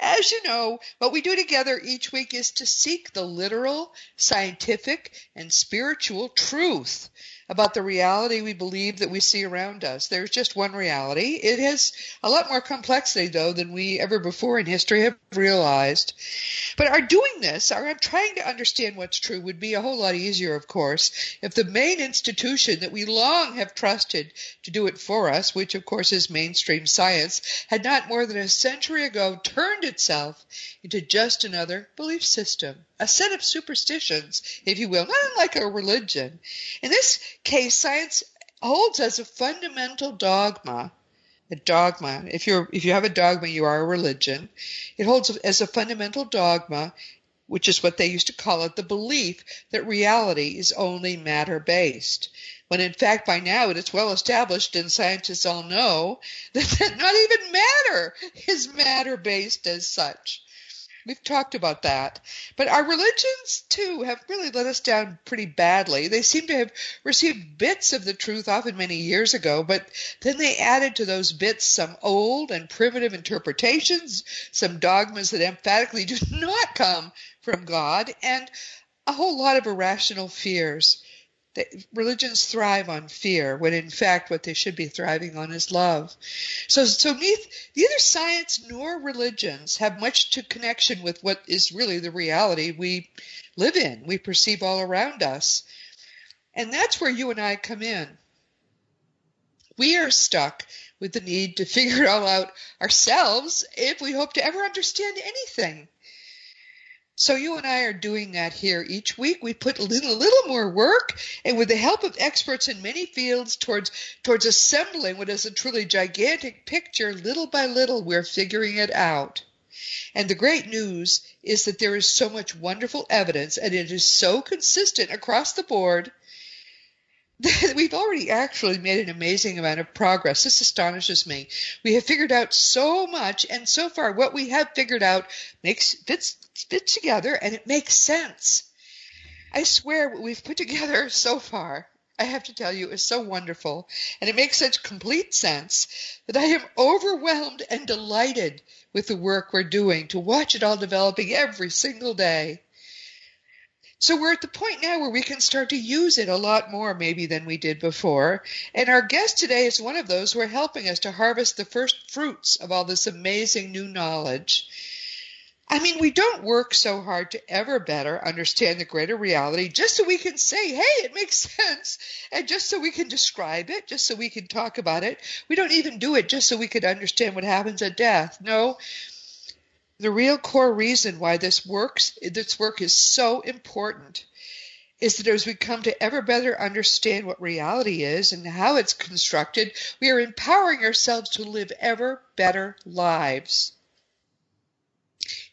As you know, what we do together each week is to seek the literal, scientific, and spiritual truth about the reality we believe that we see around us. There's just one reality. It has a lot more complexity, though, than we ever before in history have realized. But our doing this, our trying to understand what's true, would be a whole lot easier, of course, if the main institution that we long have trusted to do it for us, which of course is mainstream science, had not more than a century ago turned itself into just another belief system, a set of superstitions, if you will, not unlike a religion. In this case, science holds as a fundamental dogma a dogma. If you're if you have a dogma, you are a religion. It holds as a fundamental dogma, which is what they used to call it, the belief that reality is only matter based. When in fact, by now it is well established, and scientists all know that not even matter is matter based as such. We've talked about that. But our religions, too, have really let us down pretty badly. They seem to have received bits of the truth often many years ago, but then they added to those bits some old and primitive interpretations, some dogmas that emphatically do not come from God, and a whole lot of irrational fears religions thrive on fear when in fact what they should be thriving on is love. So, so neither science nor religions have much to connection with what is really the reality we live in, we perceive all around us. And that's where you and I come in. We are stuck with the need to figure it all out ourselves if we hope to ever understand anything. So you and I are doing that here each week. We put a little, a little more work, and with the help of experts in many fields, towards towards assembling what is a truly gigantic picture. Little by little, we're figuring it out. And the great news is that there is so much wonderful evidence, and it is so consistent across the board we've already actually made an amazing amount of progress. This astonishes me. We have figured out so much, and so far, what we have figured out makes fits fits together, and it makes sense. I swear, what we've put together so far, I have to tell you, is so wonderful, and it makes such complete sense that I am overwhelmed and delighted with the work we're doing to watch it all developing every single day. So we're at the point now where we can start to use it a lot more maybe than we did before. And our guest today is one of those who are helping us to harvest the first fruits of all this amazing new knowledge. I mean, we don't work so hard to ever better understand the greater reality just so we can say, hey, it makes sense, and just so we can describe it, just so we can talk about it. We don't even do it just so we can understand what happens at death. No, the real core reason why this works, this work is so important, is that as we come to ever better understand what reality is and how it's constructed, we are empowering ourselves to live ever better lives.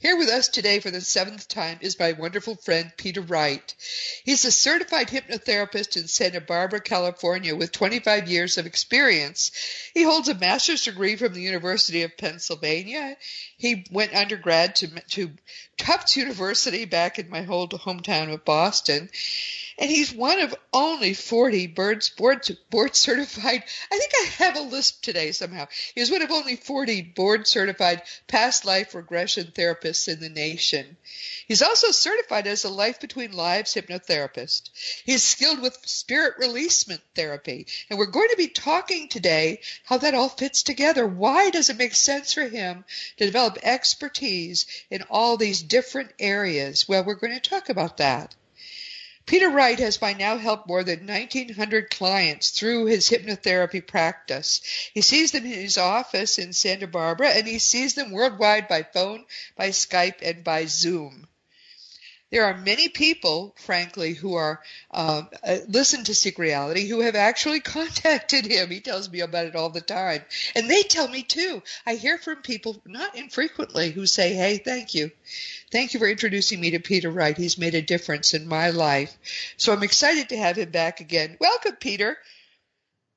Here with us today for the seventh time is my wonderful friend Peter Wright. He's a certified hypnotherapist in Santa Barbara, California, with 25 years of experience. He holds a master's degree from the University of Pennsylvania. He went undergrad to, to Tufts University back in my old hometown of Boston and he's one of only 40 birds board, board certified. I think I have a list today somehow. He's one of only 40 board certified past life regression therapists in the nation. He's also certified as a life between lives hypnotherapist. He's skilled with spirit releasement therapy. And we're going to be talking today how that all fits together. Why does it make sense for him to develop expertise in all these different areas? Well, we're going to talk about that. Peter Wright has by now helped more than 1,900 clients through his hypnotherapy practice. He sees them in his office in Santa Barbara and he sees them worldwide by phone, by Skype, and by Zoom. There are many people, frankly, who are uh, uh, listen to Seek Reality who have actually contacted him. He tells me about it all the time, and they tell me too. I hear from people not infrequently who say, "Hey, thank you, thank you for introducing me to Peter Wright. He's made a difference in my life." So I'm excited to have him back again. Welcome, Peter.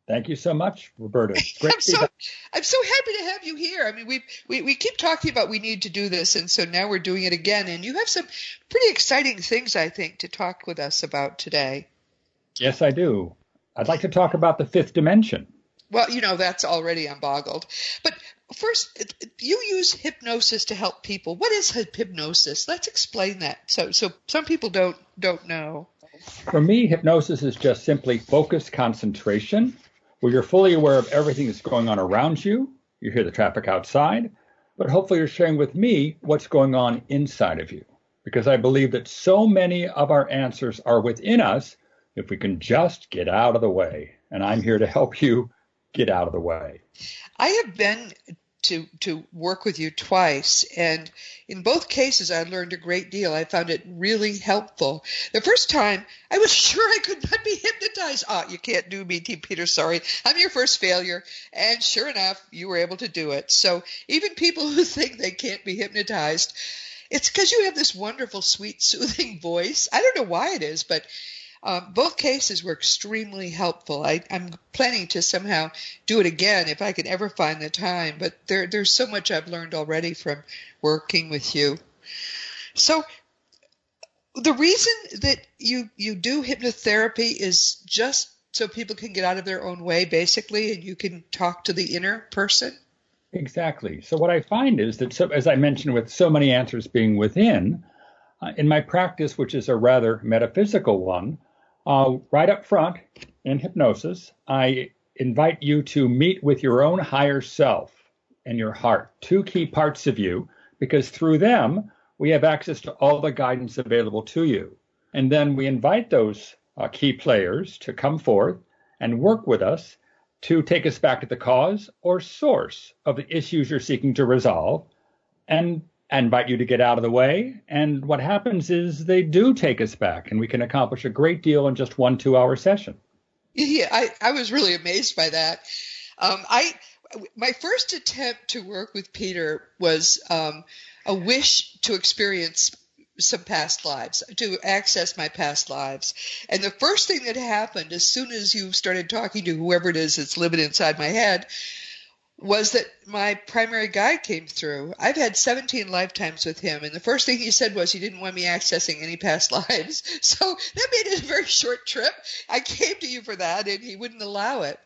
Thank you so much, Roberta. I'm so I'm so happy to have you here. I mean, we we we keep talking about we need to do this, and so now we're doing it again. And you have some pretty exciting things, I think, to talk with us about today. Yes, I do. I'd like to talk about the fifth dimension. Well, you know that's already unboggled. But first, you use hypnosis to help people. What is hypnosis? Let's explain that. So so some people don't don't know. For me, hypnosis is just simply focused concentration where you're fully aware of everything that's going on around you. You hear the traffic outside, but hopefully you're sharing with me what's going on inside of you. Because I believe that so many of our answers are within us if we can just get out of the way. And I'm here to help you get out of the way. I have been to to work with you twice and in both cases I learned a great deal. I found it really helpful. The first time I was sure I could not be hypnotized. Ah, oh, you can't do me, T. Peter, sorry. I'm your first failure. And sure enough, you were able to do it. So even people who think they can't be hypnotized, it's because you have this wonderful, sweet, soothing voice. I don't know why it is, but um, both cases were extremely helpful. I, am planning to somehow do it again if I can ever find the time, but there, there's so much I've learned already from working with you. So, the reason that you, you do hypnotherapy is just so people can get out of their own way, basically, and you can talk to the inner person? Exactly. So, what I find is that, so, as I mentioned, with so many answers being within, uh, in my practice, which is a rather metaphysical one, uh, right up front in hypnosis, I invite you to meet with your own higher self and your heart, two key parts of you, because through them, we have access to all the guidance available to you. And then we invite those uh, key players to come forth and work with us to take us back to the cause or source of the issues you're seeking to resolve and invite you to get out of the way. And what happens is they do take us back, and we can accomplish a great deal in just one two hour session. Yeah, I, I was really amazed by that. Um, I my first attempt to work with Peter was um, a wish to experience some past lives, to access my past lives. And the first thing that happened as soon as you started talking to whoever it is that's living inside my head was that my primary guide came through. I've had 17 lifetimes with him, and the first thing he said was he didn't want me accessing any past lives. So that made it a very short trip. I came to you for that, and he wouldn't allow it.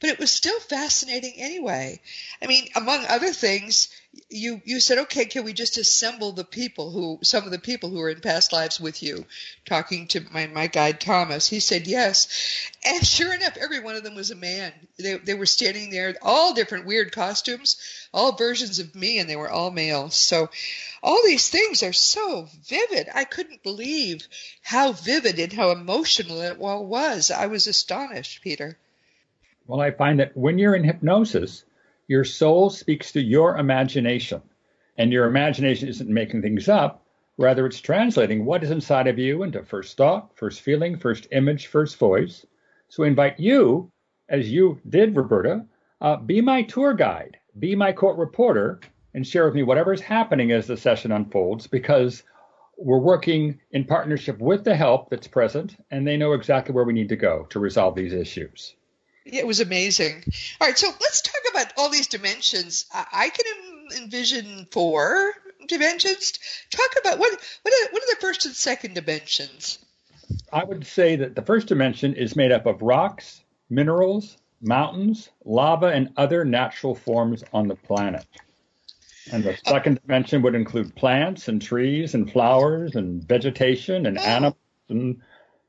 But it was still fascinating anyway. I mean, among other things, you you said, okay, can we just assemble the people who some of the people who were in past lives with you? Talking to my my guide Thomas, he said yes, and sure enough, every one of them was a man. They they were standing there, all different weird costumes, all versions of me, and they were all male. So, all these things are so vivid. I couldn't believe how vivid and how emotional it all was. I was astonished, Peter. Well, I find that when you're in hypnosis your soul speaks to your imagination, and your imagination isn't making things up. Rather, it's translating what is inside of you into first thought, first feeling, first image, first voice. So I invite you, as you did, Roberta, uh, be my tour guide, be my court reporter, and share with me whatever is happening as the session unfolds because we're working in partnership with the help that's present, and they know exactly where we need to go to resolve these issues. It was amazing. All right, so let's talk about all these dimensions. I can envision four dimensions. Talk about what what are, what are the first and second dimensions? I would say that the first dimension is made up of rocks, minerals, mountains, lava, and other natural forms on the planet. And the second dimension would include plants and trees and flowers and vegetation and oh. animals and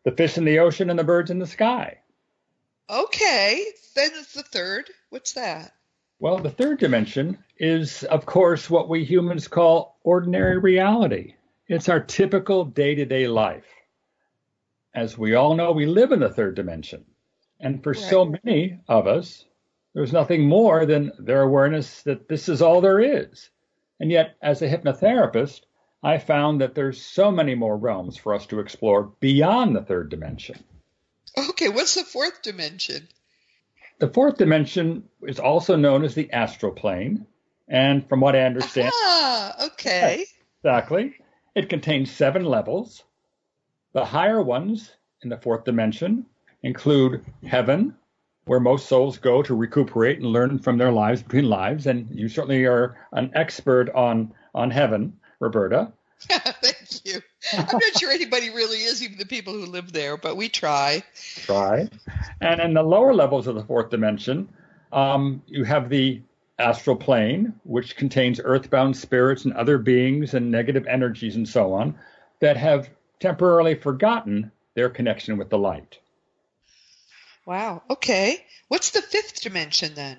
the fish in the ocean and the birds in the sky. Okay, then it's the third. What's that? Well, the third dimension is, of course, what we humans call ordinary reality. It's our typical day to day life. As we all know, we live in the third dimension. And for right. so many of us, there's nothing more than their awareness that this is all there is. And yet, as a hypnotherapist, I found that there's so many more realms for us to explore beyond the third dimension. Okay, what's the fourth dimension? The fourth dimension is also known as the astral plane, and from what I understand, ah, okay, exactly, it contains seven levels. The higher ones in the fourth dimension include heaven, where most souls go to recuperate and learn from their lives between lives, and you certainly are an expert on on heaven. Roberta. Thank you. I'm not sure anybody really is, even the people who live there, but we try. Try. And in the lower levels of the fourth dimension, um, you have the astral plane, which contains earthbound spirits and other beings and negative energies and so on that have temporarily forgotten their connection with the light. Wow. Okay. What's the fifth dimension then?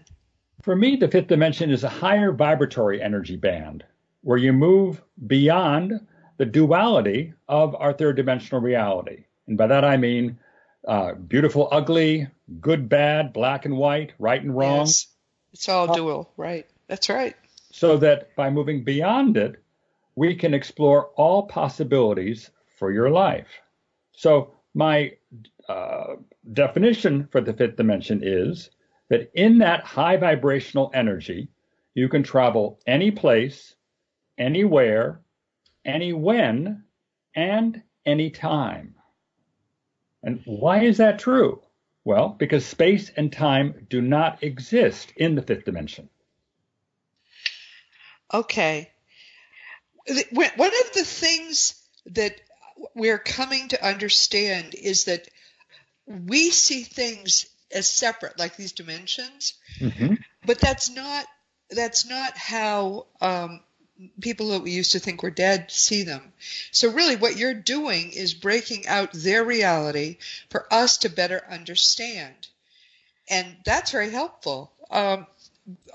For me, the fifth dimension is a higher vibratory energy band where you move beyond the duality of our third dimensional reality. And by that I mean uh, beautiful, ugly, good, bad, black and white, right and wrong. Yes. It's all dual, right? That's right. So that by moving beyond it, we can explore all possibilities for your life. So, my uh, definition for the fifth dimension is that in that high vibrational energy, you can travel any place, anywhere, any when, and any time. And why is that true? Well, because space and time do not exist in the fifth dimension. Okay. One of the things that we're coming to understand is that we see things as separate, like these dimensions, mm-hmm. but that's not that's not how um, people that we used to think were dead see them. So really what you're doing is breaking out their reality for us to better understand. And that's very helpful. Um,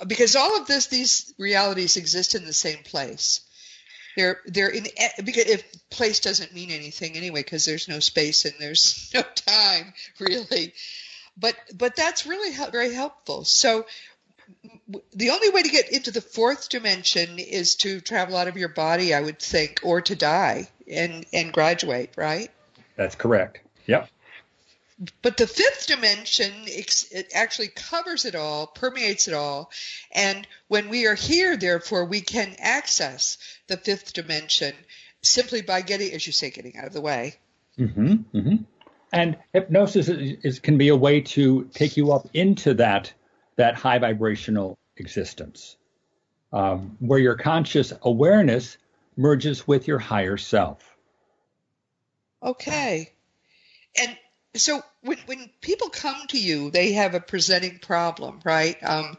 because all of this, these realities exist in the same place. They're they're in because if place doesn't mean anything anyway because there's no space and there's no time really, but but that's really very helpful. So the only way to get into the fourth dimension is to travel out of your body, I would think, or to die and and graduate, right? That's correct. Yep. But the fifth dimension it actually covers it all, permeates it all, and when we are here, therefore, we can access the fifth dimension simply by getting, as you say, getting out of the way. Mm-hmm, mm-hmm. And hypnosis is, is, can be a way to take you up into that that high vibrational existence, um, where your conscious awareness merges with your higher self. Okay. And so when, when people come to you, they have a presenting problem, right? Um,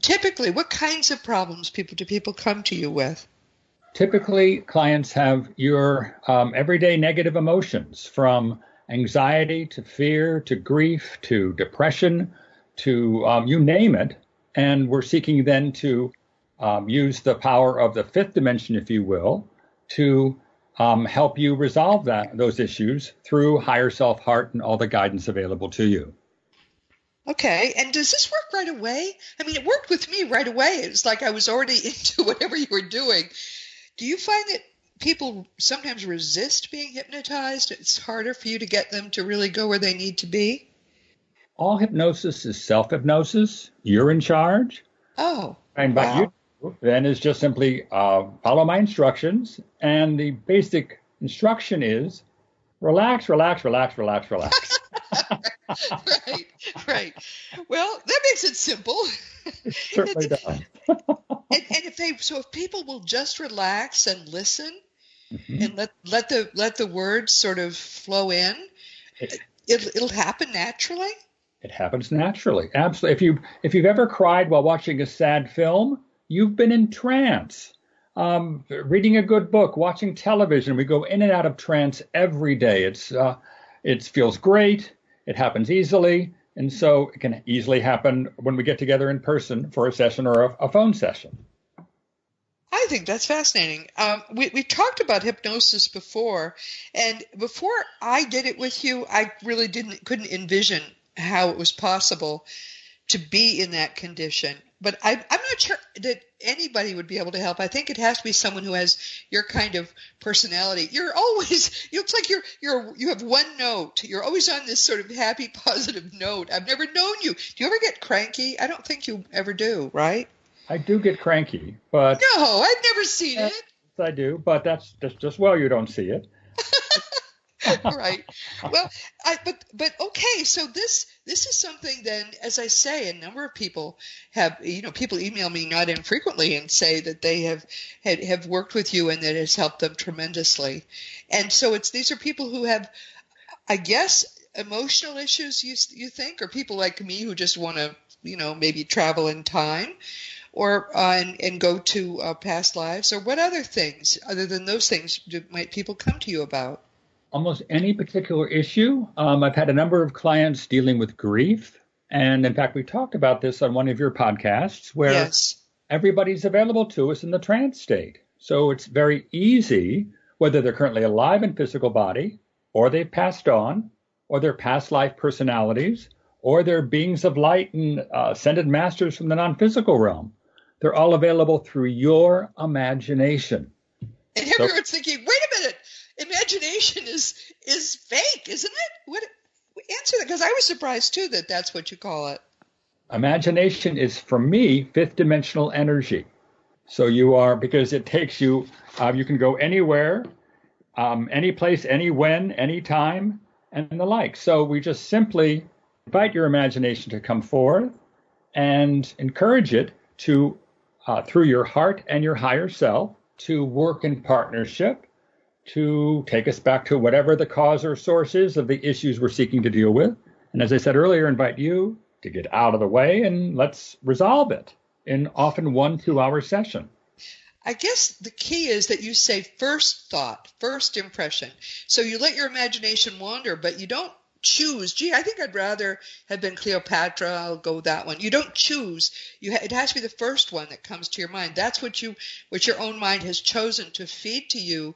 typically, what kinds of problems people do people come to you with? Typically, clients have your um, everyday negative emotions from anxiety to fear to grief to depression to um, you name it. And we're seeking then to um, use the power of the fifth dimension, if you will, to um, help you resolve that those issues through higher self heart and all the guidance available to you. Okay, and does this work right away? I mean, it worked with me right away. It was like I was already into whatever you were doing. Do you find that people sometimes resist being hypnotized? It's harder for you to get them to really go where they need to be? All hypnosis is self hypnosis. You're in charge. Oh. And by wow. you then is just simply uh, follow my instructions. And the basic instruction is relax, relax, relax, relax, relax. right, right. Well, that makes it simple. It certainly does. and, and, if they, so if people will just relax and listen, mm-hmm. and let let the let the words sort of flow in, it, it'll happen naturally. It happens naturally. Absolutely. If you if you've ever cried while watching a sad film, you've been in trance. Um, reading a good book, watching television, we go in and out of trance every day. It's uh, it feels great. It happens easily, and so it can easily happen when we get together in person for a session or a, a phone session. I think that's fascinating. Um, we, we talked about hypnosis before, and before I did it with you, I really didn't couldn't envision how it was possible to be in that condition. But I, I'm not sure that anybody would be able to help. I think it has to be someone who has your kind of personality. You're always, it's like you're, you're, you have one note. You're always on this sort of happy, positive note. I've never known you. Do you ever get cranky? I don't think you ever do, right? I do get cranky, but no, I've never seen it. I do, but that's just just well you don't see it. right. Well, I, but but okay. So this this is something. Then, as I say, a number of people have you know people email me not infrequently and say that they have had, have worked with you and that has helped them tremendously. And so it's these are people who have, I guess, emotional issues. You you think, or people like me who just want to you know maybe travel in time or uh, and, and go to uh, past lives or what other things other than those things do, might people come to you about almost any particular issue. Um, I've had a number of clients dealing with grief. And in fact, we talked about this on one of your podcasts where yes. everybody's available to us in the trance state. So it's very easy, whether they're currently alive in physical body, or they've passed on, or they're past life personalities, or they're beings of light and uh, ascended masters from the non physical realm. They're all available through your imagination. And everyone's so, thinking, a minute, imagination is is fake, isn't it? What answer that? Because I was surprised too that that's what you call it. Imagination is for me fifth dimensional energy. So you are because it takes you. Uh, you can go anywhere, um, any place, any when, any time, and the like. So we just simply invite your imagination to come forth and encourage it to, uh, through your heart and your higher self, to work in partnership to take us back to whatever the cause or source is of the issues we're seeking to deal with. And as I said earlier, invite you to get out of the way and let's resolve it in often one two hour session. I guess the key is that you say first thought, first impression. So you let your imagination wander, but you don't choose. Gee, I think I'd rather have been Cleopatra. I'll go that one. You don't choose. You ha- it has to be the first one that comes to your mind. That's what you, what your own mind has chosen to feed to you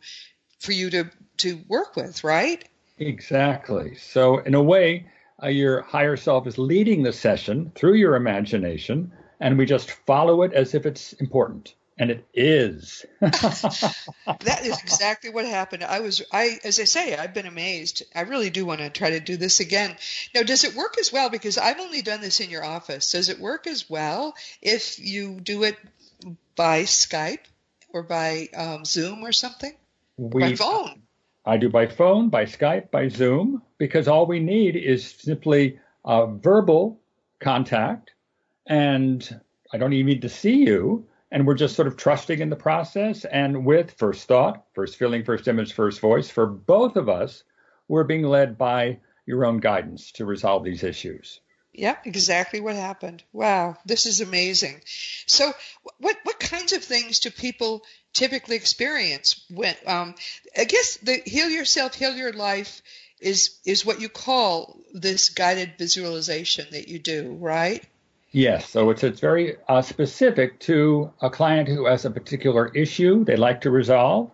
for you to to work with, right? Exactly. So in a way, uh, your higher self is leading the session through your imagination, and we just follow it as if it's important. And it is. that is exactly what happened. I was, I, as I say, I've been amazed. I really do want to try to do this again. Now, does it work as well? Because I've only done this in your office. Does it work as well if you do it by Skype or by um, Zoom or something? We, by phone. I do by phone, by Skype, by Zoom, because all we need is simply a verbal contact, and I don't even need to see you. And we're just sort of trusting in the process. And with first thought, first feeling, first image, first voice, for both of us, we're being led by your own guidance to resolve these issues. Yep, exactly what happened. Wow, this is amazing. So, what what kinds of things do people typically experience when? Um, I guess the heal yourself, heal your life is is what you call this guided visualization that you do, right? Yes. So it's it's very uh, specific to a client who has a particular issue they like to resolve,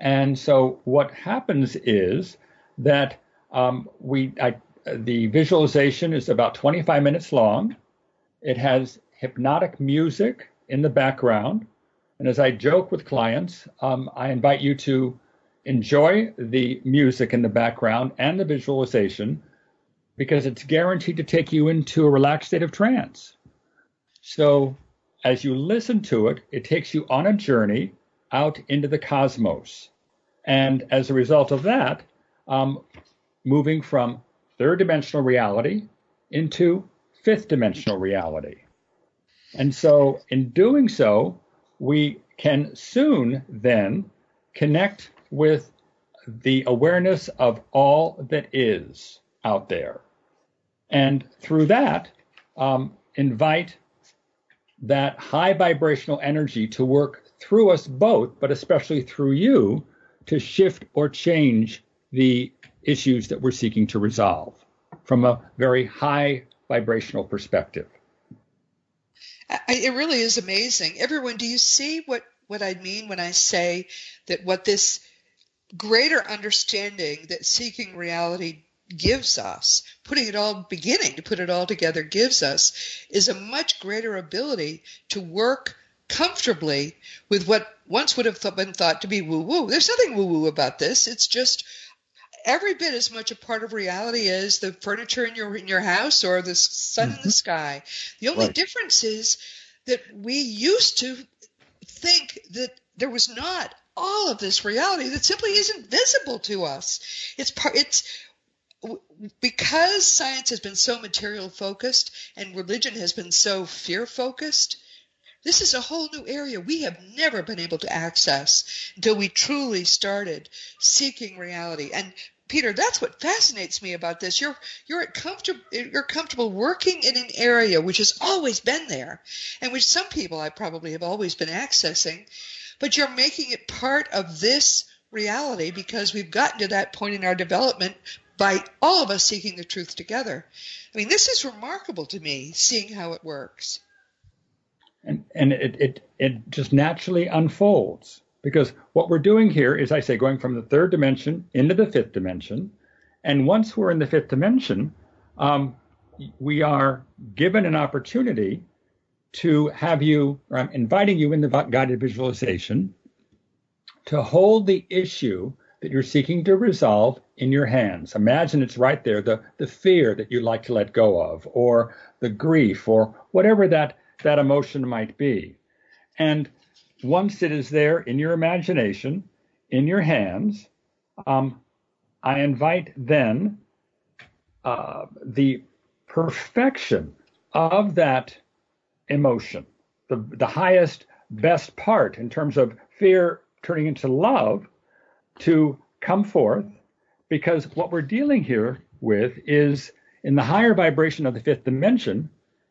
and so what happens is that um, we I the visualization is about 25 minutes long. It has hypnotic music in the background. And as I joke with clients, um, I invite you to enjoy the music in the background and the visualization because it's guaranteed to take you into a relaxed state of trance. So as you listen to it, it takes you on a journey out into the cosmos. And as a result of that, um, moving from third dimensional reality into fifth dimensional reality. And so, in doing so, we can soon then connect with the awareness of all that is out there. And through that, um, invite that high vibrational energy to work through us both, but especially through you, to shift or change the issues that we're seeking to resolve from a very high vibrational perspective. It really is amazing. Everyone, do you see what, what I mean when I say that what this greater understanding that seeking reality gives us, putting it all, beginning to put it all together gives us, is a much greater ability to work comfortably with what once would have been thought to be woo woo. There's nothing woo woo about this. It's just every bit as much a part of reality as the furniture in your in your house or the sun mm-hmm. in the sky. The only right. difference is that we used to think that there was not all of this reality that simply isn't visible to us. It's part it's because science has been so material focused and religion has been so fear focused, this is a whole new area we have never been able to access until we truly started seeking reality. And Peter, that's what fascinates me about this. You're you're comfortable you're comfortable working in an area which has always been there, and which some people I probably have always been accessing, but you're making it part of this reality because we've gotten to that point in our development by all of us seeking the truth together. I mean, this is remarkable to me, seeing how it works. And, and it, it, it just naturally unfolds because what we're doing here is, I say, going from the third dimension into the fifth dimension. And once we're in the fifth dimension, um, we are given an opportunity to have you, or I'm inviting you in the guided visualization to hold the issue that you're seeking to resolve in your hands. Imagine it's right there, the, the fear that you'd like to let go of, or the grief, or whatever that, that emotion might be. And once it is there in your imagination, in your hands, um, I invite then uh, the perfection of that emotion, the, the highest, best part in terms of fear turning into love to come forth because what we're dealing here with is in the higher vibration of the fifth dimension,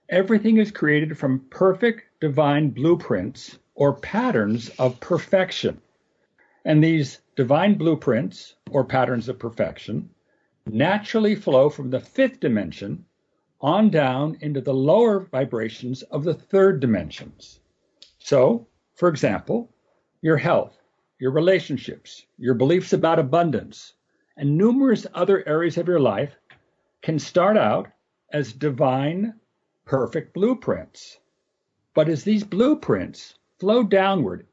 everything is created from perfect divine blueprints or patterns of perfection. And these divine blueprints or patterns of perfection naturally flow from the fifth dimension on down into the lower vibrations of the third dimensions. So, for example, your health your relationships, your beliefs about abundance, and numerous other areas of your life can start out as divine, perfect blueprints. But as these blueprints flow downward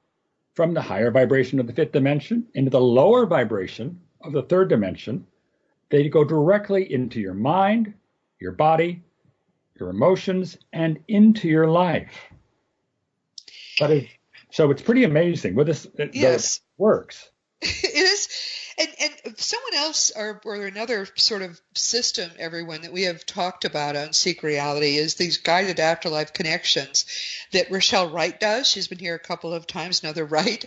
from the higher vibration of the fifth dimension into the lower vibration of the third dimension, they go directly into your mind, your body, your emotions, and into your life. But as so it's pretty amazing. What this uh, yes. works. it is. And, and someone else or, or another sort of system, everyone, that we have talked about on Seek Reality is these guided afterlife connections that Rochelle Wright does. She's been here a couple of times, another Wright.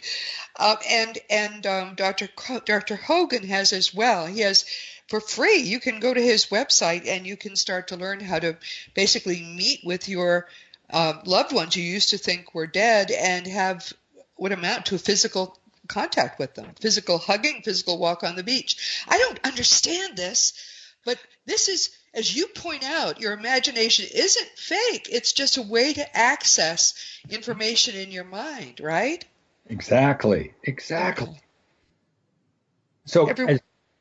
Um, and and um, Dr. Dr. Hogan has as well. He has for free. You can go to his website and you can start to learn how to basically meet with your uh, loved ones you used to think were dead and have what amount to physical contact with them, physical hugging, physical walk on the beach. I don't understand this, but this is, as you point out, your imagination isn't fake. It's just a way to access information in your mind, right? Exactly. Exactly. So, Every, as,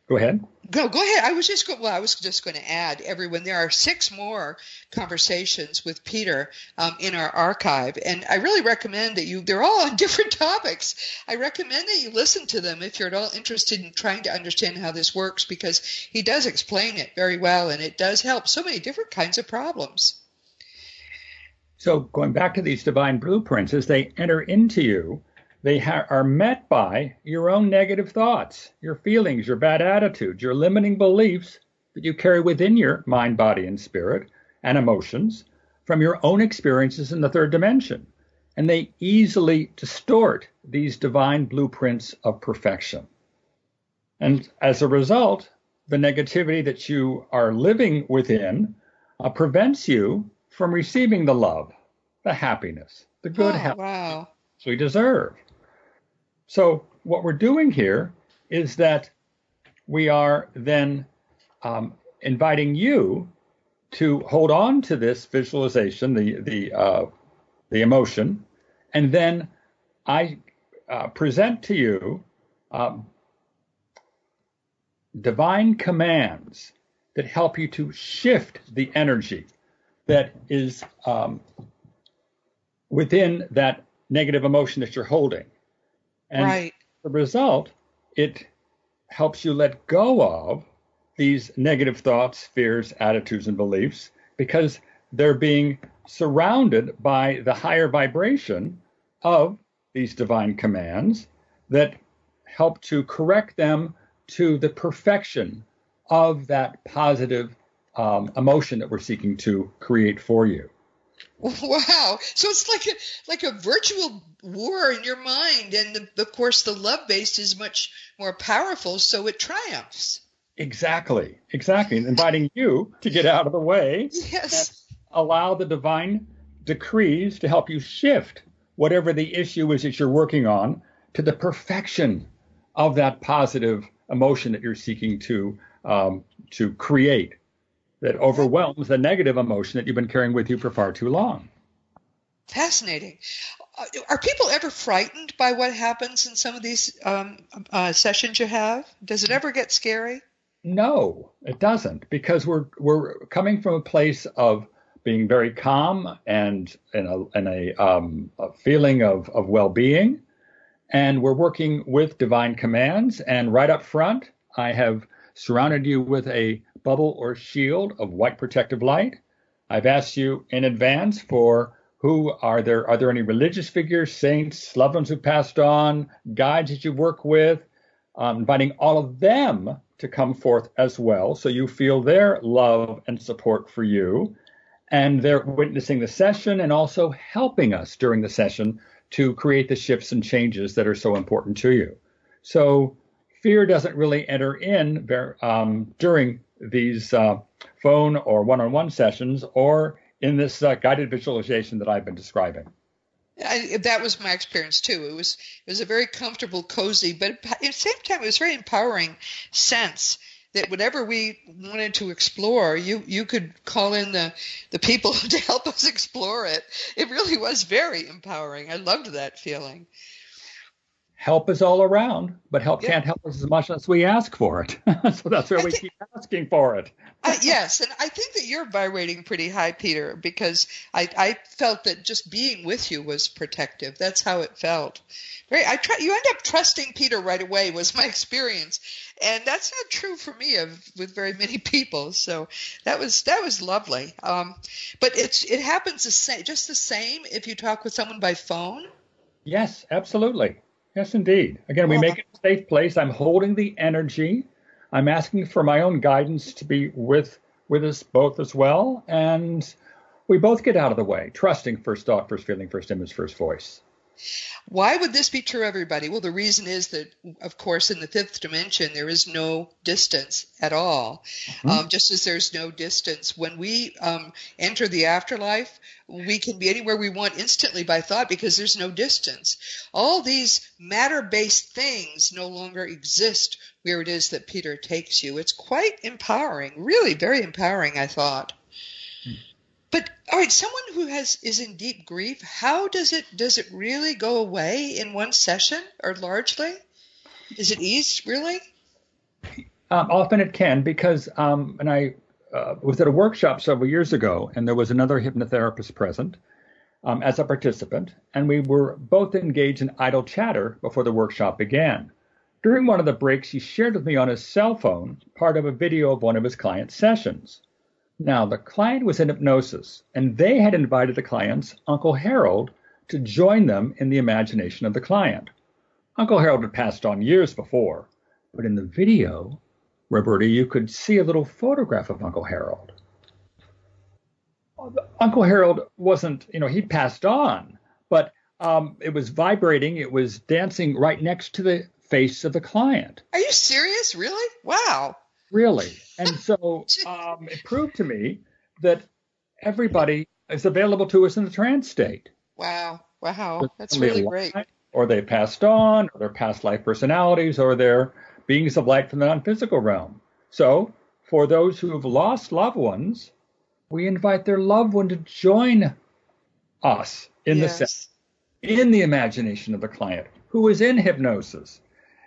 go ahead. Go, go ahead. I was just go, well, I was just going to add, everyone. There are six more conversations with Peter um, in our archive, and I really recommend that you. They're all on different topics. I recommend that you listen to them if you're at all interested in trying to understand how this works, because he does explain it very well, and it does help so many different kinds of problems. So, going back to these divine blueprints, as they enter into you, they ha- are met by your own negative thoughts, your feelings, your bad attitudes, your limiting beliefs that you carry within your mind, body, and spirit and emotions from your own experiences in the third dimension. And they easily distort these divine blueprints of perfection. And as a result, the negativity that you are living within uh, prevents you from receiving the love, the happiness, the good oh, health wow. we deserve. So what we're doing here is that we are then um, inviting you to hold on to this visualization, the the uh, the emotion, and then I uh, present to you um, divine commands that help you to shift the energy that is um, within that negative emotion that you're holding. And right. the result, it helps you let go of these negative thoughts, fears, attitudes, and beliefs because they're being surrounded by the higher vibration of these divine commands that help to correct them to the perfection of that positive um, emotion that we're seeking to create for you. Wow! So it's like a like a virtual war in your mind, and the, of course the love based is much more powerful, so it triumphs. Exactly, exactly. Inviting you to get out of the way. Yes. allow the divine decrees to help you shift whatever the issue is that you're working on to the perfection of that positive emotion that you're seeking to um, to create that overwhelms the negative emotion that you've been carrying with you for far too long. Fascinating. Uh, are people ever frightened by what happens in some of these um, uh, sessions you have? Does it ever get scary? No, it doesn't, because we're we're coming from a place of being very calm and in a, in a, um, a feeling of, of well-being, and we're working with divine commands. And right up front, I have surrounded you with a bubble or shield of white protective light. I've asked you in advance for who are there are there any religious figures, saints, loved ones who passed on, guides that you work with, um, inviting all of them to come forth as well, so you feel their love and support for you, and they're witnessing the session and also helping us during the session to create the shifts and changes that are so important to you. So fear doesn't really enter in um, during these uh, phone or one-on-one sessions or in this uh, guided visualization that I've been describing. I, that was my experience too. It was it was a very comfortable, cozy, but at the same time, it was very empowering sense that whatever we wanted to explore, you you could call in the the people to help us explore it. It really was very empowering. I loved that feeling help is all around, but help can't help us as much as we ask for it. so that's why we think, keep asking for it. uh, yes, and I think that you're vibrating pretty high, Peter, because I, I felt that just being with you was protective. That's how it felt. Very, I try, you end up trusting Peter right away was my experience, and that's not true for me of, with very many people. So that was that was lovely. Um, but it's it happens the same, just the same if you talk with someone by phone. Yes, absolutely. Yes, indeed. Again, we make it a safe place. I'm holding the energy. I'm asking for my own guidance to be with with us both as well, and we both get out of the way, trusting first thought, first feeling, first image, first voice. Why would this be true, everybody? Well, the reason is that, of course, in the fifth dimension, there is no distance at all. Mm-hmm. Um, just as there's no distance. When we um, enter the afterlife, we can be anywhere we want instantly by thought because there's no distance. All these matter based things no longer exist where it is that Peter takes you. It's quite empowering, really very empowering, I thought. But all right, someone who has is in deep grief, how does it does it really go away in one session or largely? Is it ease really? Um, often it can because um, and I uh, was at a workshop several years ago, and there was another hypnotherapist present um, as a participant, and we were both engaged in idle chatter before the workshop began. During one of the breaks, he shared with me on his cell phone part of a video of one of his client's sessions. Now, the client was in hypnosis, and they had invited the client's Uncle Harold to join them in the imagination of the client. Uncle Harold had passed on years before, but in the video, Roberta, you could see a little photograph of Uncle Harold. Uncle Harold wasn't, you know, he'd passed on, but um, it was vibrating, it was dancing right next to the face of the client. Are you serious? Really? Wow. Really. And so um, it proved to me that everybody is available to us in the trance state. Wow. Wow. That's really great. Or they passed on, or they're past life personalities, or they're beings of light from the non physical realm. So, for those who have lost loved ones, we invite their loved one to join us in yes. the in the imagination of the client who is in hypnosis.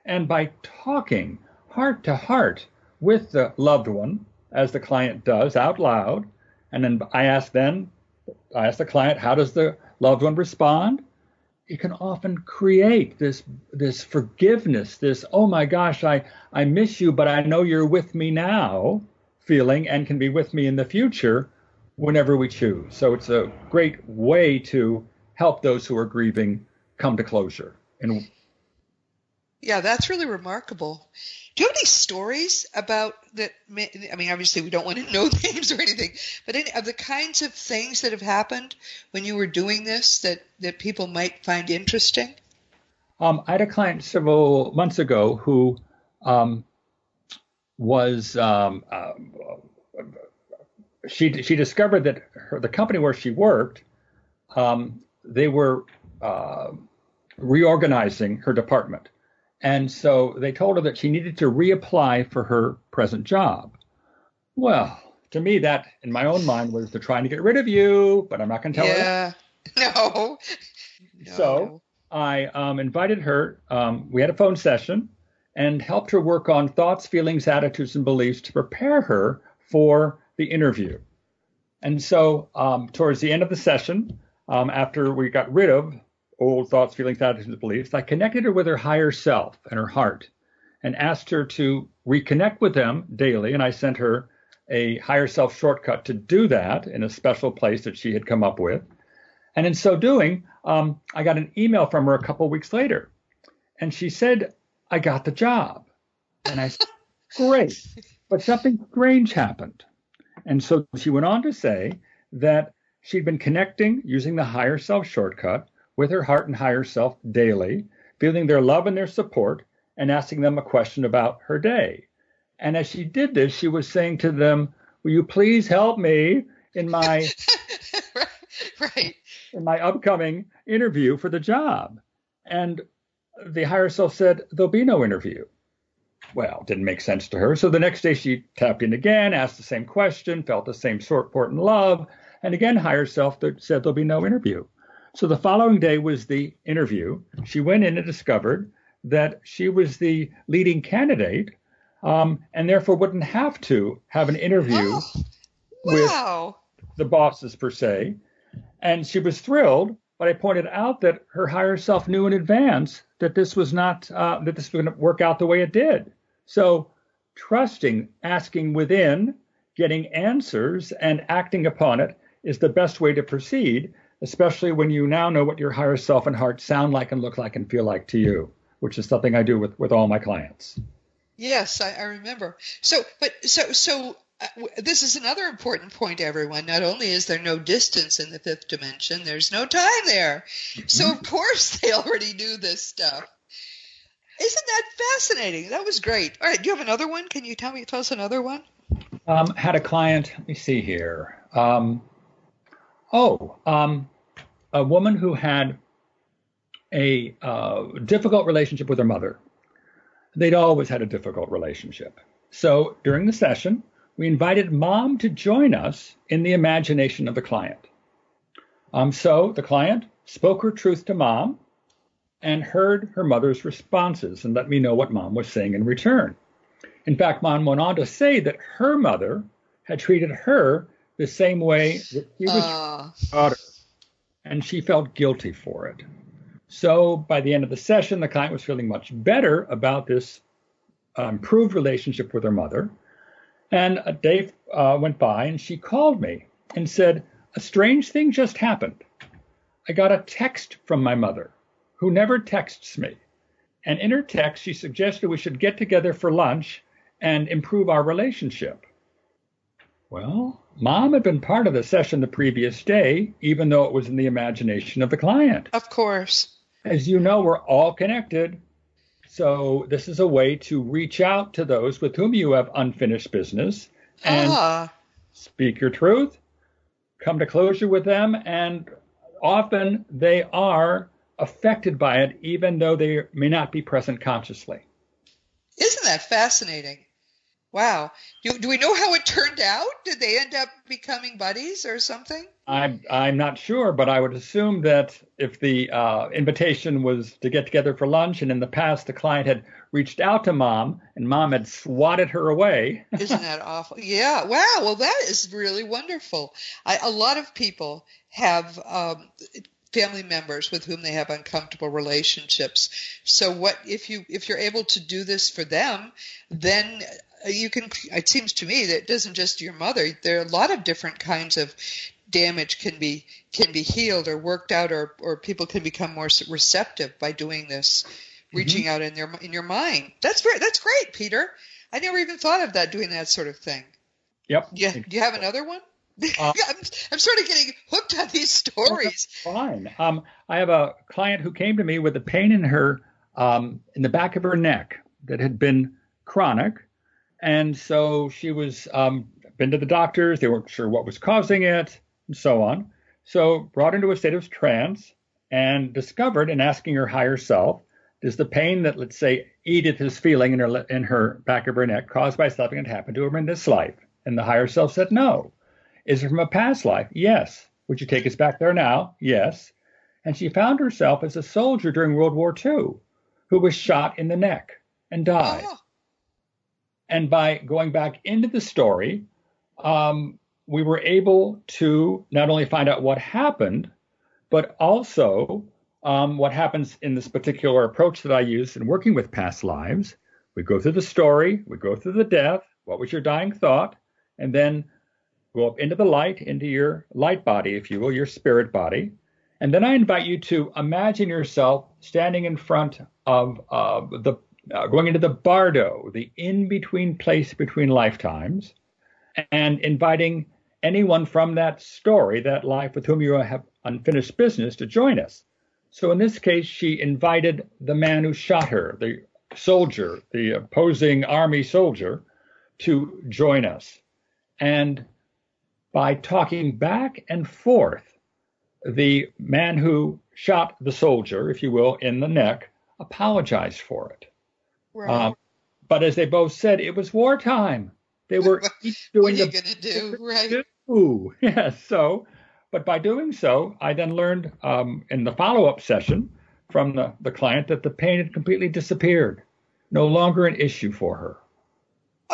And by talking heart to heart with the loved one, as the client does out loud. And then I ask then, I ask the client, how does the loved one respond? It can often create this this forgiveness, this oh my gosh, I I miss you, but I know you're with me now feeling and can be with me in the future whenever we choose. So it's a great way to help those who are grieving come to closure. And yeah, that's really remarkable. Do you have any stories about that? I mean, obviously, we don't want to know names or anything, but any of the kinds of things that have happened when you were doing this that, that people might find interesting? Um, I had a client several months ago who um, was um, uh, she she discovered that her, the company where she worked um, they were uh, reorganizing her department and so they told her that she needed to reapply for her present job. Well, to me, that in my own mind was they're trying to get rid of you, but I'm not going to tell yeah. her. No. no. So I um, invited her. Um, we had a phone session and helped her work on thoughts, feelings, attitudes, and beliefs to prepare her for the interview. And so, um, towards the end of the session, um, after we got rid of old thoughts, feelings, attitudes, beliefs, I connected her with her higher self and her heart and asked her to reconnect with them daily. And I sent her a higher self shortcut to do that in a special place that she had come up with. And in so doing, um, I got an email from her a couple weeks later. And she said, I got the job. And I said, Great. But something strange happened. And so she went on to say that she'd been connecting using the higher self shortcut with her heart and higher self daily, feeling their love and their support, and asking them a question about her day. And as she did this, she was saying to them, Will you please help me in my right. in my upcoming interview for the job? And the higher self said, There'll be no interview. Well, didn't make sense to her. So the next day she tapped in again, asked the same question, felt the same support and love, and again higher self said there'll be no interview. So the following day was the interview. She went in and discovered that she was the leading candidate um, and therefore wouldn't have to have an interview oh, wow. with the bosses per se. And she was thrilled, but I pointed out that her higher self knew in advance that this was not uh, that this was going to work out the way it did. So trusting, asking within, getting answers, and acting upon it is the best way to proceed especially when you now know what your higher self and heart sound like and look like and feel like to you, which is something I do with, with all my clients. Yes, I, I remember. So, but so, so uh, this is another important point, everyone. Not only is there no distance in the fifth dimension, there's no time there. Mm-hmm. So, of course, they already knew this stuff. Isn't that fascinating? That was great. All right, do you have another one? Can you tell me, tell us another one? Um, had a client. Let me see here. Um, Oh, um, a woman who had a uh, difficult relationship with her mother. They'd always had a difficult relationship. So during the session, we invited mom to join us in the imagination of the client. Um, so the client spoke her truth to mom and heard her mother's responses and let me know what mom was saying in return. In fact, mom went on to say that her mother had treated her the same way that she was uh. daughter, and she felt guilty for it. So by the end of the session, the client was feeling much better about this uh, improved relationship with her mother. And a day uh, went by, and she called me and said, A strange thing just happened. I got a text from my mother, who never texts me. And in her text, she suggested we should get together for lunch and improve our relationship. Well, mom had been part of the session the previous day, even though it was in the imagination of the client. Of course. As you know, we're all connected. So this is a way to reach out to those with whom you have unfinished business and ah. speak your truth, come to closure with them, and often they are affected by it, even though they may not be present consciously. Isn't that fascinating? Wow. Do, do we know how it turned out? Did they end up becoming buddies or something? I'm I'm not sure, but I would assume that if the uh, invitation was to get together for lunch, and in the past the client had reached out to mom, and mom had swatted her away. Isn't that awful? Yeah. Wow. Well, that is really wonderful. I, a lot of people have um, family members with whom they have uncomfortable relationships. So what if you if you're able to do this for them, then you can it seems to me that it doesn't just your mother. There are a lot of different kinds of damage can be can be healed or worked out or or people can become more receptive by doing this reaching mm-hmm. out in their in your mind. That's very that's great peter. I never even thought of that doing that sort of thing. Yep. Yeah do you have another one? Uh, I'm, I'm sort of getting hooked on these stories. Fine. Um, i have a client who came to me with a pain in her um, in the back of her neck that had been chronic and so she was um, been to the doctors. They weren't sure what was causing it, and so on. So brought into a state of trance and discovered, in asking her higher self, does the pain that, let's say, Edith is feeling in her in her back of her neck caused by something that happened to her in this life? And the higher self said no. Is it from a past life? Yes. Would you take us back there now? Yes. And she found herself as a soldier during World War II who was shot in the neck and died. Oh. And by going back into the story, um, we were able to not only find out what happened, but also um, what happens in this particular approach that I use in working with past lives. We go through the story, we go through the death, what was your dying thought, and then go up into the light, into your light body, if you will, your spirit body. And then I invite you to imagine yourself standing in front of uh, the uh, going into the bardo, the in between place between lifetimes, and inviting anyone from that story, that life with whom you have unfinished business, to join us. So in this case, she invited the man who shot her, the soldier, the opposing army soldier, to join us. And by talking back and forth, the man who shot the soldier, if you will, in the neck, apologized for it. Right. Um, but as they both said, it was wartime. They were each doing what are you going to do, right? Yes. So, but by doing so, I then learned um, in the follow-up session from the, the client that the pain had completely disappeared, no longer an issue for her.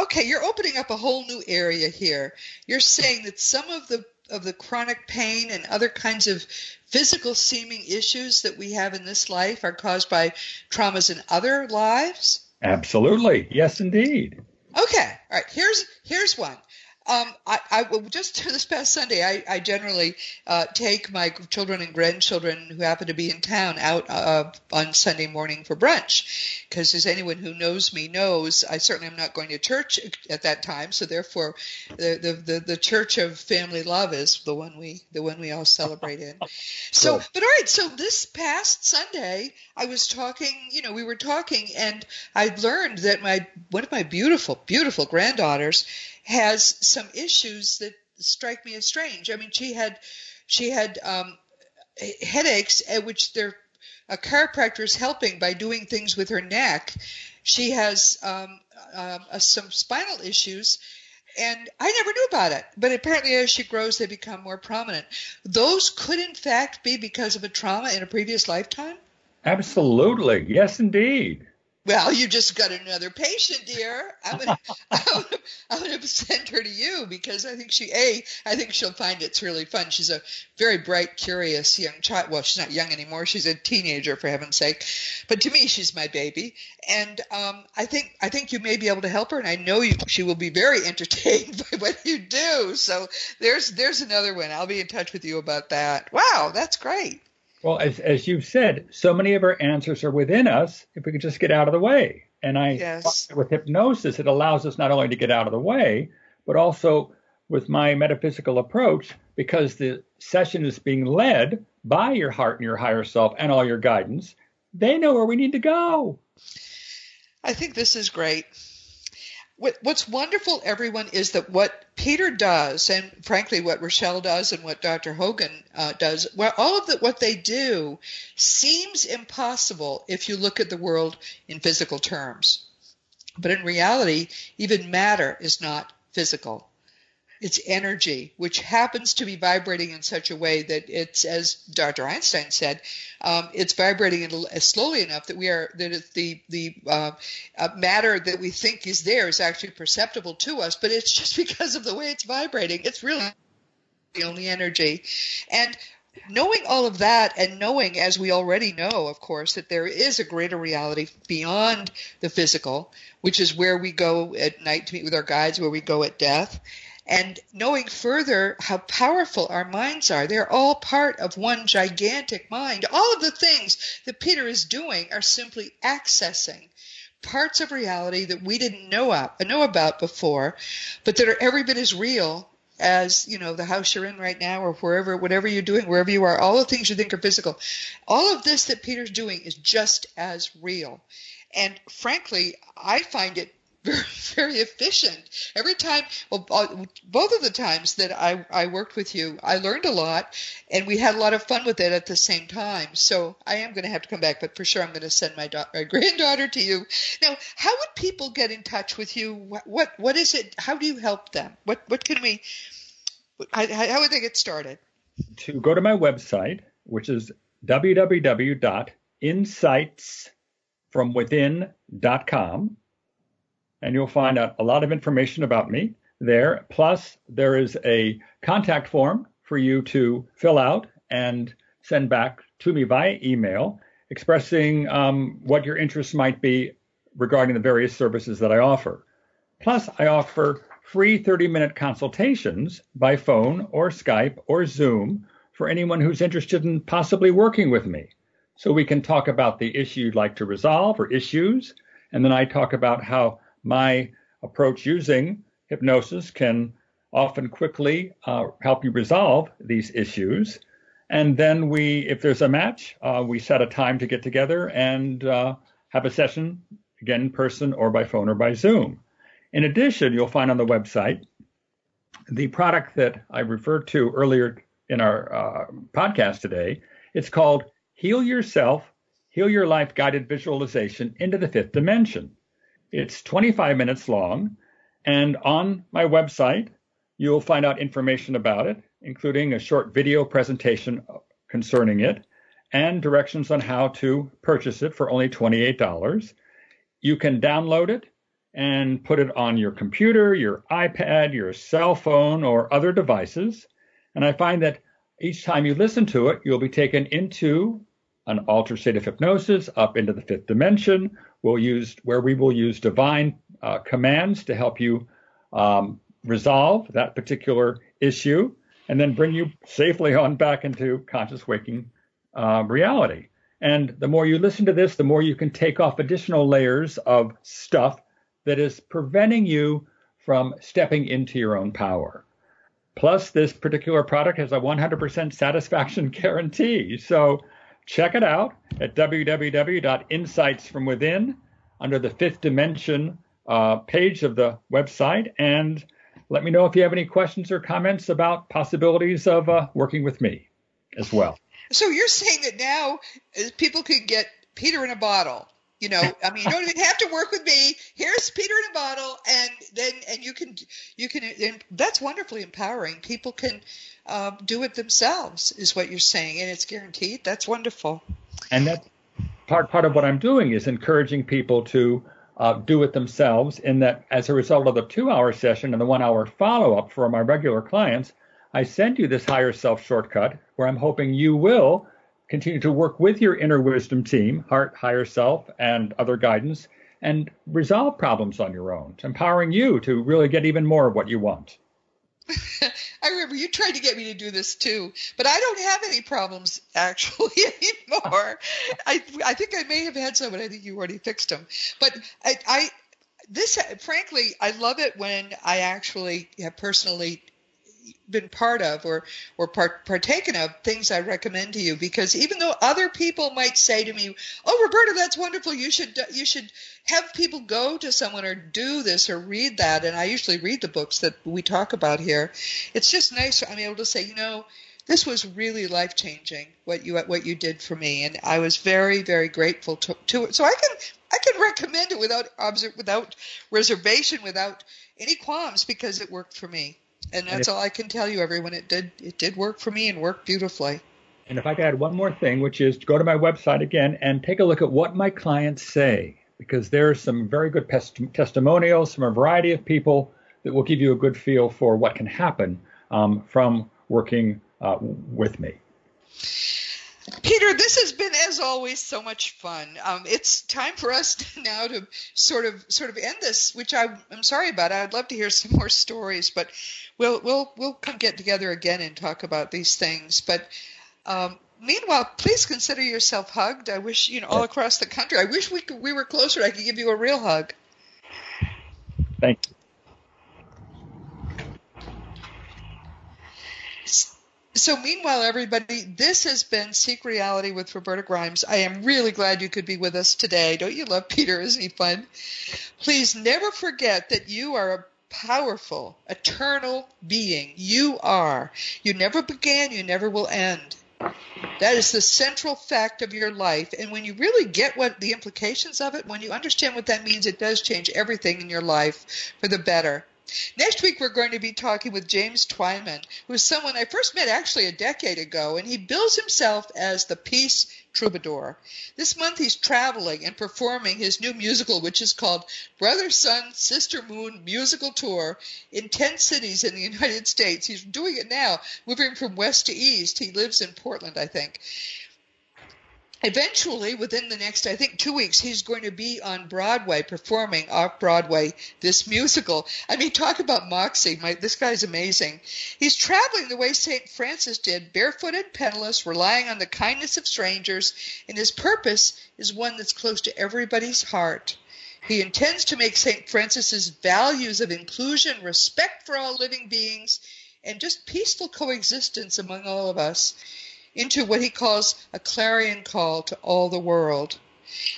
Okay, you're opening up a whole new area here. You're saying that some of the of the chronic pain and other kinds of physical seeming issues that we have in this life are caused by traumas in other lives? Absolutely. Yes, indeed. Okay. All right. Here's here's one. Um, I, I just this past Sunday, I, I generally uh, take my children and grandchildren who happen to be in town out uh, on Sunday morning for brunch, because as anyone who knows me knows, I certainly am not going to church at that time. So therefore, the the the, the church of family love is the one we the one we all celebrate in. So, cool. but all right. So this past Sunday, I was talking. You know, we were talking, and I learned that my one of my beautiful beautiful granddaughters has some issues that strike me as strange. I mean, she had she had um, headaches at which there a chiropractor is helping by doing things with her neck. She has um, uh, some spinal issues, and I never knew about it. But apparently, as she grows, they become more prominent. Those could, in fact, be because of a trauma in a previous lifetime. Absolutely, yes, indeed. Well, you just got another patient, dear. I'm gonna, I'm gonna, send her to you because I think she, a, I think she'll find it's really fun. She's a very bright, curious young child. Well, she's not young anymore. She's a teenager, for heaven's sake. But to me, she's my baby, and um, I think, I think you may be able to help her, and I know you, she will be very entertained by what you do. So there's, there's another one. I'll be in touch with you about that. Wow, that's great. Well, as, as you've said, so many of our answers are within us if we could just get out of the way. And I, yes. with hypnosis, it allows us not only to get out of the way, but also with my metaphysical approach, because the session is being led by your heart and your higher self and all your guidance, they know where we need to go. I think this is great what's wonderful, everyone, is that what Peter does, and frankly, what Rochelle does, and what Dr. Hogan uh, does, well, all of the, what they do seems impossible if you look at the world in physical terms. But in reality, even matter is not physical. It's energy, which happens to be vibrating in such a way that it's, as Dr. Einstein said, um, it's vibrating slowly enough that we are that the the uh, uh, matter that we think is there is actually perceptible to us, but it's just because of the way it's vibrating. It's really the only energy, and knowing all of that and knowing as we already know of course that there is a greater reality beyond the physical which is where we go at night to meet with our guides where we go at death and knowing further how powerful our minds are. They're all part of one gigantic mind. All of the things that Peter is doing are simply accessing parts of reality that we didn't know, up, know about before, but that are every bit as real as you know the house you're in right now or wherever whatever you're doing wherever you are all the things you think are physical all of this that peter's doing is just as real and frankly i find it very, very efficient. Every time, well, both of the times that I, I worked with you, I learned a lot and we had a lot of fun with it at the same time. So I am going to have to come back, but for sure I'm going to send my, da- my granddaughter to you. Now, how would people get in touch with you? What, what, what is it? How do you help them? What, what can we, how, how would they get started? To go to my website, which is www.insightsfromwithin.com and you'll find out a lot of information about me there. Plus, there is a contact form for you to fill out and send back to me via email expressing um, what your interests might be regarding the various services that I offer. Plus, I offer free 30 minute consultations by phone or Skype or Zoom for anyone who's interested in possibly working with me. So we can talk about the issue you'd like to resolve or issues, and then I talk about how my approach using hypnosis can often quickly uh, help you resolve these issues. And then we, if there's a match, uh, we set a time to get together and uh, have a session, again in person or by phone or by Zoom. In addition, you'll find on the website the product that I referred to earlier in our uh, podcast today. It's called Heal Yourself, Heal Your Life Guided Visualization into the Fifth Dimension. It's 25 minutes long, and on my website, you'll find out information about it, including a short video presentation concerning it and directions on how to purchase it for only $28. You can download it and put it on your computer, your iPad, your cell phone, or other devices. And I find that each time you listen to it, you'll be taken into an altered state of hypnosis, up into the fifth dimension, we'll use where we will use divine uh, commands to help you um, resolve that particular issue and then bring you safely on back into conscious waking uh, reality. And the more you listen to this, the more you can take off additional layers of stuff that is preventing you from stepping into your own power. Plus, this particular product has a 100% satisfaction guarantee. So Check it out at www.insightsfromwithin under the fifth dimension uh, page of the website. And let me know if you have any questions or comments about possibilities of uh, working with me as well. So you're saying that now uh, people could get Peter in a bottle. You know, I mean, you don't even have to work with me. Here's Peter in a bottle, and then and you can you can. That's wonderfully empowering. People can uh, do it themselves, is what you're saying, and it's guaranteed. That's wonderful. And that part part of what I'm doing is encouraging people to uh, do it themselves. In that, as a result of the two-hour session and the one-hour follow-up for my regular clients, I send you this higher self shortcut where I'm hoping you will continue to work with your inner wisdom team, heart, higher self, and other guidance, and resolve problems on your own, empowering you to really get even more of what you want. I remember you tried to get me to do this too, but I don't have any problems actually anymore. I I think I may have had some, but I think you already fixed them. But I, I this frankly, I love it when I actually have personally been part of or or part, partaken of things I recommend to you because even though other people might say to me, "Oh, Roberta, that's wonderful. You should you should have people go to someone or do this or read that." And I usually read the books that we talk about here. It's just nice. I'm able to say, you know, this was really life changing what you what you did for me, and I was very very grateful to, to it. So I can I can recommend it without without reservation, without any qualms, because it worked for me, and that's and if, all I can tell you, everyone. It did it did work for me and worked beautifully. And if I could add one more thing, which is to go to my website again and take a look at what my clients say, because there are some very good pest- testimonials from a variety of people that will give you a good feel for what can happen um, from working uh, with me. Peter, this has been, as always, so much fun. Um, it's time for us now to sort of sort of end this, which I, am sorry about. I'd love to hear some more stories, but we'll we'll we'll come get together again and talk about these things. But um, meanwhile, please consider yourself hugged. I wish you know all across the country. I wish we could, we were closer. I could give you a real hug. Thank you. So, meanwhile, everybody, this has been Seek Reality with Roberta Grimes. I am really glad you could be with us today. Don't you love Peter? Isn't he fun? Please never forget that you are a powerful, eternal being. You are. You never began, you never will end. That is the central fact of your life. And when you really get what the implications of it, when you understand what that means, it does change everything in your life for the better. Next week, we're going to be talking with James Twyman, who is someone I first met actually a decade ago, and he bills himself as the peace troubadour. This month, he's traveling and performing his new musical, which is called Brother Sun Sister Moon Musical Tour in 10 cities in the United States. He's doing it now, moving from west to east. He lives in Portland, I think eventually, within the next, I think, two weeks, he's going to be on Broadway performing off Broadway this musical. I mean, talk about moxie. My, this guy's amazing. He's traveling the way St. Francis did, barefooted, penniless, relying on the kindness of strangers, and his purpose is one that's close to everybody's heart. He intends to make St. Francis's values of inclusion, respect for all living beings, and just peaceful coexistence among all of us into what he calls a clarion call to all the world.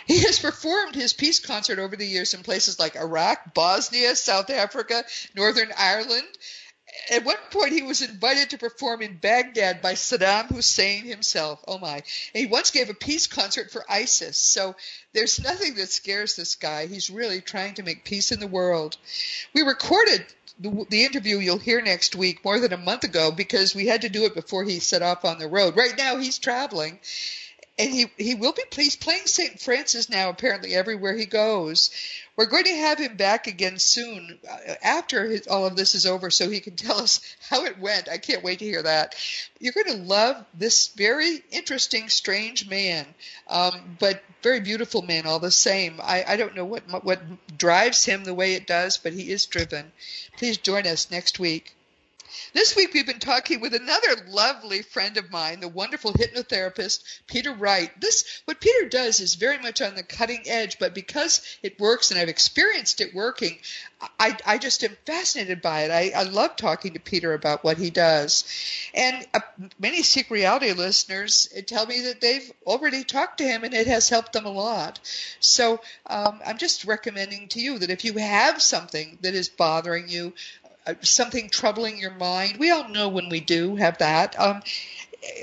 He has performed his peace concert over the years in places like Iraq, Bosnia, South Africa, Northern Ireland. At one point, he was invited to perform in Baghdad by Saddam Hussein himself. Oh my. And he once gave a peace concert for ISIS. So there's nothing that scares this guy. He's really trying to make peace in the world. We recorded the, the interview you'll hear next week more than a month ago because we had to do it before he set off on the road. Right now he's traveling and he, he will be he's playing St. Francis now apparently everywhere he goes. We're going to have him back again soon uh, after his, all of this is over so he can tell us how it went. I can't wait to hear that. You're going to love this very interesting, strange man, um, but very beautiful man all the same. I, I don't know what what drives him the way it does, but he is driven. Please join us next week. This week we've been talking with another lovely friend of mine, the wonderful hypnotherapist Peter Wright. This what Peter does is very much on the cutting edge, but because it works and I've experienced it working, I, I just am fascinated by it. I, I love talking to Peter about what he does. And uh, many Seek Reality listeners tell me that they've already talked to him and it has helped them a lot. So um, I'm just recommending to you that if you have something that is bothering you, something troubling your mind. We all know when we do have that. Um,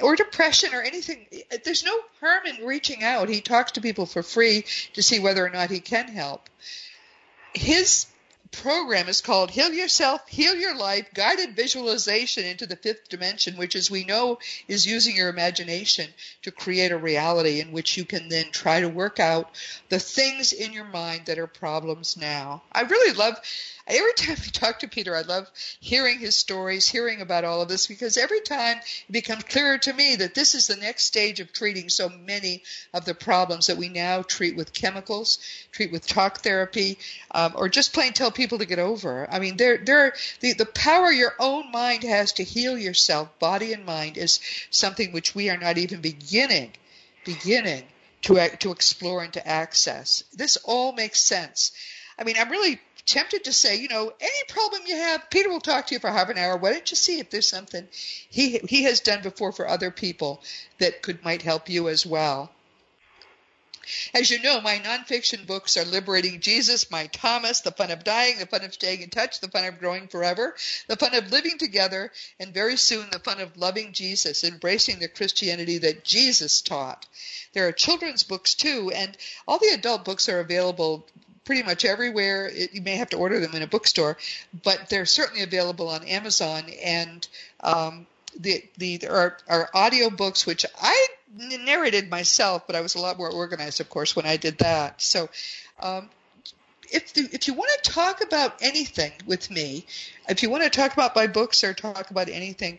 or depression or anything. There's no harm in reaching out. He talks to people for free to see whether or not he can help. His program is called Heal Yourself, Heal Your Life Guided Visualization into the Fifth Dimension, which, as we know, is using your imagination to create a reality in which you can then try to work out the things in your mind that are problems now. I really love every time we talk to Peter, I love hearing his stories, hearing about all of this, because every time it becomes clearer to me that this is the next stage of treating so many of the problems that we now treat with chemicals, treat with talk therapy, um, or just plain tell people to get over. I mean, there, there, the, the power your own mind has to heal yourself, body and mind, is something which we are not even beginning, beginning to, to explore and to access. This all makes sense. I mean, I'm really tempted to say, you know, any problem you have, Peter will talk to you for half an hour. Why don't you see if there's something he he has done before for other people that could might help you as well? As you know, my nonfiction books are Liberating Jesus, My Thomas, The Fun of Dying, The Fun of Staying in Touch, The Fun of Growing Forever, The Fun of Living Together, and very soon, The Fun of Loving Jesus, Embracing the Christianity that Jesus taught. There are children's books too, and all the adult books are available pretty much everywhere. It, you may have to order them in a bookstore, but they're certainly available on Amazon. And um, the the there are, are audio books which I narrated myself, but I was a lot more organized, of course, when I did that. So. Um, if the, if you want to talk about anything with me, if you want to talk about my books or talk about anything,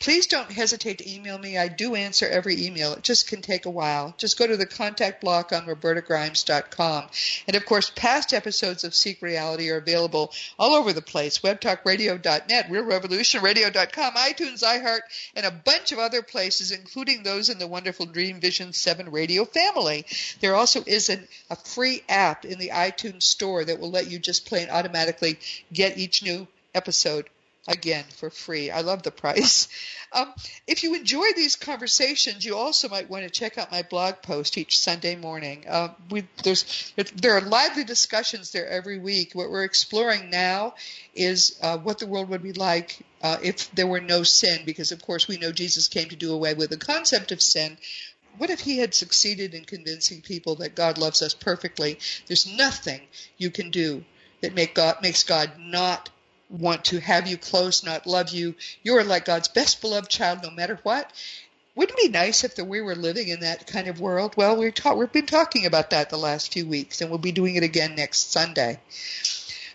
Please don't hesitate to email me. I do answer every email. It just can take a while. Just go to the contact block on robertagrimes.com. And of course, past episodes of Seek Reality are available all over the place. WebTalkRadio.net, RealRevolutionRadio.com, iTunes, iHeart, and a bunch of other places, including those in the wonderful Dream Vision 7 radio family. There also is an, a free app in the iTunes store that will let you just plain automatically get each new episode again for free. I love the price. Um, if you enjoy these conversations, you also might want to check out my blog post each Sunday morning. Uh, we, there's there are lively discussions there every week. What we're exploring now is uh, what the world would be like uh, if there were no sin, because of course we know Jesus came to do away with the concept of sin. What if he had succeeded in convincing people that God loves us perfectly? There's nothing you can do that make God makes God not want to have you close, not love you. You are like God's best beloved child no matter what. Wouldn't it be nice if the, we were living in that kind of world? Well, we're we've been talking about that the last few weeks, and we'll be doing it again next Sunday.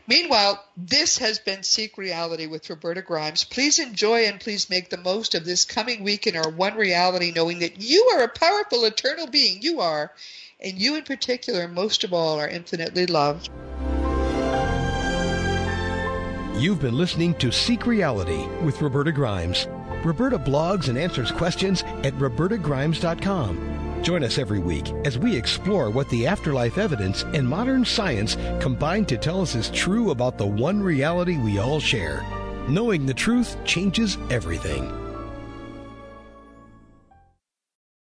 Meanwhile, this has been Seek Reality with Roberta Grimes. Please enjoy and please make the most of this coming week in our one reality, knowing that you are a powerful, eternal being. You are. And you in particular, most of all, are infinitely loved. You've been listening to Seek Reality with Roberta Grimes. Roberta blogs and answers questions at robertagrimes.com. Join us every week as we explore what the afterlife evidence and modern science combine to tell us is true about the one reality we all share. Knowing the truth changes everything.